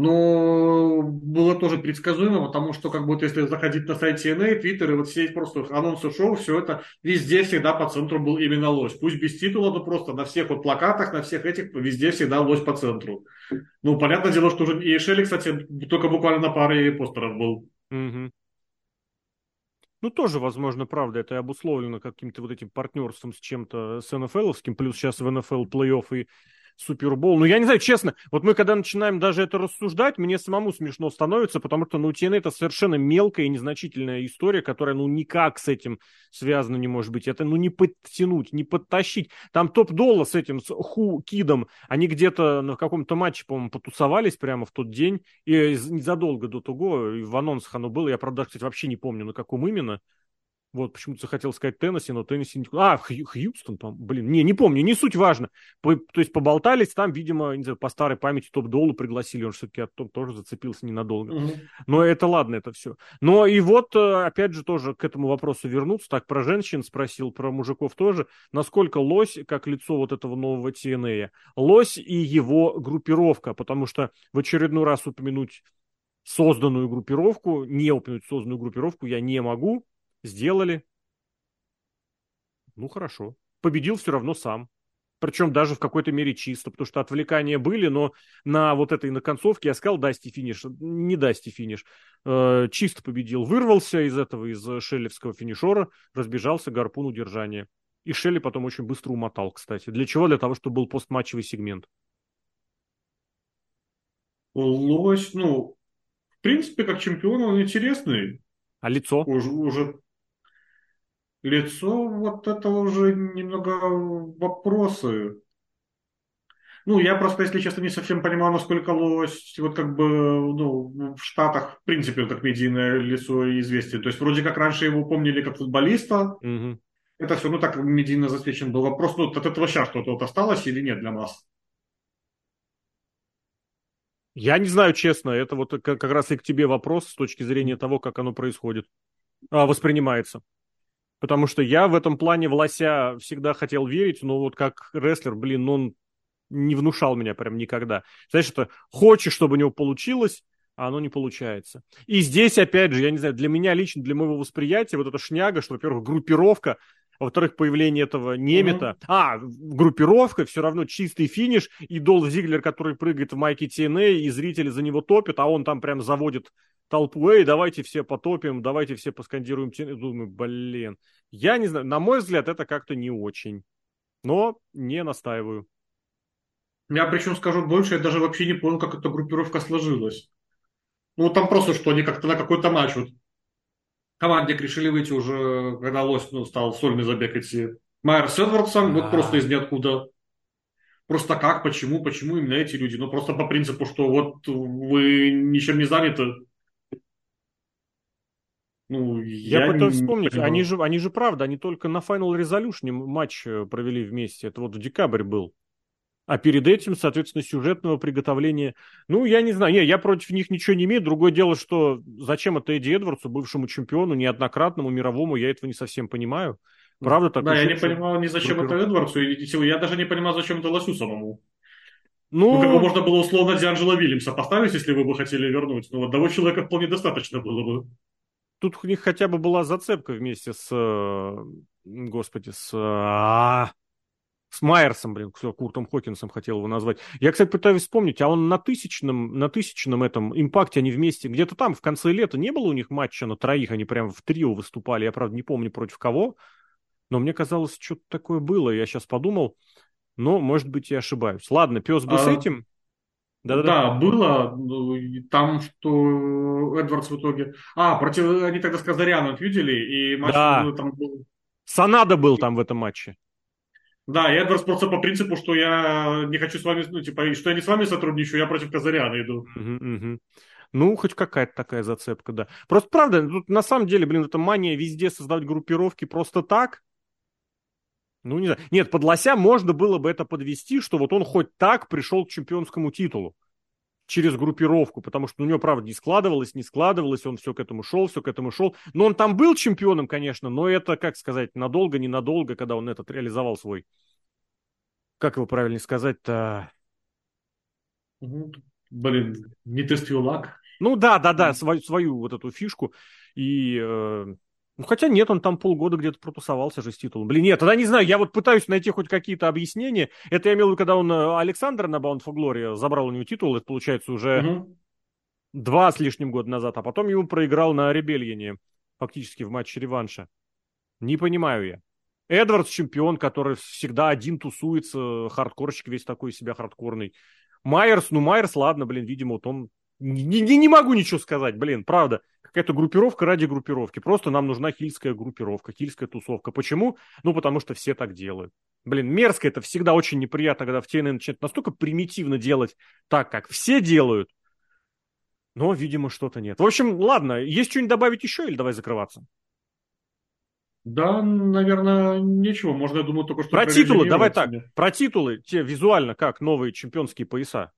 но было тоже предсказуемо, потому что как будто если заходить на сайт TNA, Twitter и вот все просто анонсы шоу, все это везде всегда по центру был именно лось. Пусть без титула, но просто на всех вот плакатах, на всех этих везде всегда лось по центру. Ну, понятное дело, что уже и Шелли, кстати, только буквально на паре постеров был. Угу. Ну, тоже, возможно, правда, это обусловлено каким-то вот этим партнерством с чем-то, с НФЛовским, плюс сейчас в НФЛ плей-офф и Супербол. Ну, я не знаю, честно, вот мы когда начинаем даже это рассуждать, мне самому смешно становится, потому что, ну, TNA это совершенно мелкая и незначительная история, которая, ну, никак с этим связана не может быть. Это, ну, не подтянуть, не подтащить. Там топ-дола с этим, с Ху Кидом, они где-то на каком-то матче, по-моему, потусовались прямо в тот день, и незадолго до того, в анонсах оно было, я, правда, кстати, вообще не помню, на каком именно, вот, почему-то захотел сказать Теннесси, но Теннесси не... А, Хью, Хьюстон, там, блин, не, не помню, не суть важно. По, то есть поболтались там, видимо, не знаю, по старой памяти топ-долу пригласили, он все-таки тоже зацепился ненадолго. Угу. Но это ладно, это все. Но и вот, э, опять же, тоже к этому вопросу вернуться. Так, про женщин спросил, про мужиков тоже. Насколько лось, как лицо вот этого нового TNA, лось и его группировка, потому что в очередной раз упомянуть созданную группировку, не упомянуть созданную группировку я не могу, Сделали. Ну, хорошо. Победил все равно сам. Причем даже в какой-то мере чисто, потому что отвлекания были, но на вот этой на концовке я сказал дасти финиш, не дасти финиш. Э, чисто победил, вырвался из этого, из шеллевского финишора, разбежался, гарпун удержания. И Шелли потом очень быстро умотал, кстати. Для чего? Для того, чтобы был постматчевый сегмент. Лось, ну, в принципе, как чемпион он интересный. А лицо? Уже, уже Лицо, вот это уже немного вопросы. Ну, я просто, если честно, не совсем понимаю, насколько лось, вот как бы, ну, в Штатах, в принципе, как медийное лицо известие. То есть, вроде как раньше его помнили как футболиста. Угу. Это все, ну, так медийно засвечен был вопрос. Ну, от этого сейчас что-то вот осталось или нет для нас? Я не знаю, честно. Это вот как раз и к тебе вопрос с точки зрения того, как оно происходит, а, воспринимается. Потому что я в этом плане в Лося всегда хотел верить, но вот как рестлер, блин, он не внушал меня прям никогда. Знаешь, это хочешь, чтобы у него получилось, а оно не получается. И здесь, опять же, я не знаю, для меня лично, для моего восприятия, вот эта шняга, что, во-первых, группировка, во-вторых, появление этого немета. Mm-hmm. А, группировка, все равно чистый финиш, и Долф Зиглер, который прыгает в майке TNA, и зрители за него топят, а он там прям заводит толпу, эй, давайте все потопим, давайте все поскандируем TNA. Думаю, блин, я не знаю, на мой взгляд, это как-то не очень. Но не настаиваю. Я причем скажу больше, я даже вообще не понял, как эта группировка сложилась. Ну, там просто, что они как-то на какой-то матч вот командник решили выйти уже, когда Лось ну, стал сольный забег идти. Майер с Эдвардсом, вот просто из ниоткуда. Просто как, почему, почему именно эти люди? Ну, просто по принципу, что вот вы ничем не заняты. Ну, я, я пытаюсь вспомнить, они же, они же правда, они только на Final Resolution матч э, провели вместе. Это вот в декабрь был. А перед этим, соответственно, сюжетного приготовления... Ну, я не знаю, не, я против них ничего не имею. Другое дело, что зачем это Эдди Эдвардсу, бывшему чемпиону, неоднократному, мировому, я этого не совсем понимаю. Правда так? Да, я не понимал ни зачем группировка. это Эдвардсу, и я даже не понимал, зачем это Лосю самому. Ну, ну, как бы можно было условно Дианджело Вильямса поставить, если вы бы хотели вернуть. Но одного человека вполне достаточно было бы. Тут у них хотя бы была зацепка вместе с... Э, господи, с... С Майерсом, блин, Куртом Хокинсом хотел его назвать. Я, кстати, пытаюсь вспомнить, а он на тысячном, на тысячном этом импакте они вместе, где-то там в конце лета не было у них матча на троих, они прям в трио выступали, я, правда, не помню против кого, но мне казалось, что-то такое было. Я сейчас подумал, но, может быть, я ошибаюсь. Ладно, пес бы а... с этим. Да, да, было. Ну, там, что Эдвардс в итоге... А, против... они тогда с Казаряном видели, и матч да. там был... Санада был там в этом матче. Да, и Эдвардс просто по принципу, что я не хочу с вами, ну, типа, что я не с вами сотрудничаю, я против Казаряна иду. Ну, хоть какая-то такая зацепка, да. Просто правда, тут на самом деле, блин, это мания везде создавать группировки просто так, ну, не знаю. Нет, под Лося можно было бы это подвести, что вот он хоть так пришел к чемпионскому титулу через группировку, потому что у него, правда, не складывалось, не складывалось, он все к этому шел, все к этому шел. Но он там был чемпионом, конечно, но это, как сказать, надолго, ненадолго, когда он этот реализовал свой, как его правильно сказать-то? Блин, не тест лак. Ну да, да, да, свою, свою вот эту фишку. И э, ну, хотя нет, он там полгода где-то протусовался же с титулом. Блин, нет, тогда не знаю, я вот пытаюсь найти хоть какие-то объяснения. Это я имел в виду, когда он э, Александра на Bound for Glory забрал у него титул, это получается уже угу. два с лишним года назад, а потом ему проиграл на Ребельене, фактически в матче реванша. Не понимаю я. Эдвардс чемпион, который всегда один тусуется, хардкорщик весь такой себя хардкорный. Майерс, ну Майерс, ладно, блин, видимо, вот он... Не, не, не могу ничего сказать, блин, правда какая-то группировка ради группировки. Просто нам нужна хильская группировка, хильская тусовка. Почему? Ну, потому что все так делают. Блин, мерзко это всегда очень неприятно, когда в TNA начинают настолько примитивно делать так, как все делают. Но, видимо, что-то нет. В общем, ладно, есть что-нибудь добавить еще или давай закрываться? Да, наверное, ничего. Можно, я думаю, только что... Про титулы, давай так. Про титулы, те визуально как новые чемпионские пояса.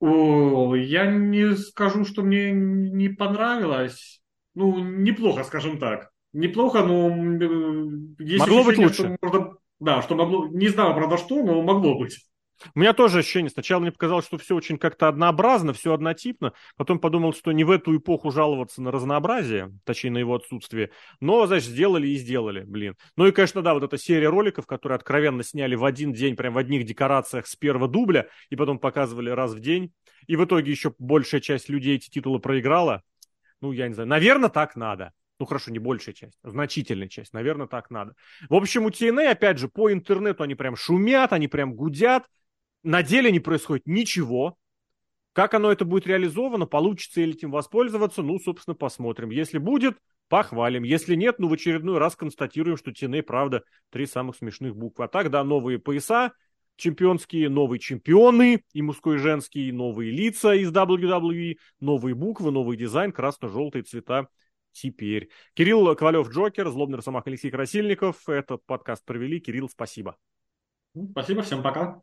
О, я не скажу, что мне не понравилось. Ну, неплохо, скажем так. Неплохо, но есть могло быть лучше. Что можно, да, что могло, не знаю, правда, что, но могло быть. У меня тоже ощущение. Сначала мне показалось, что все очень как-то однообразно, все однотипно. Потом подумал, что не в эту эпоху жаловаться на разнообразие, точнее, на его отсутствие. Но, значит, сделали и сделали, блин. Ну и, конечно, да, вот эта серия роликов, которые откровенно сняли в один день, прям в одних декорациях с первого дубля, и потом показывали раз в день. И в итоге еще большая часть людей эти титулы проиграла. Ну, я не знаю. Наверное, так надо. Ну хорошо, не большая часть, а значительная часть. Наверное, так надо. В общем, у TNA, опять же, по интернету они прям шумят, они прям гудят. На деле не происходит ничего. Как оно это будет реализовано, получится ли этим воспользоваться, ну, собственно, посмотрим. Если будет, похвалим. Если нет, ну, в очередной раз констатируем, что TNA, правда, три самых смешных буквы. А так, да, новые пояса чемпионские, новые чемпионы, и мужской, и женский, и новые лица из WWE, новые буквы, новый дизайн, красно-желтые цвета теперь. Кирилл Ковалев, Джокер, Злобный Росомах Алексей Красильников. Этот подкаст провели. Кирилл, спасибо. Спасибо, всем пока.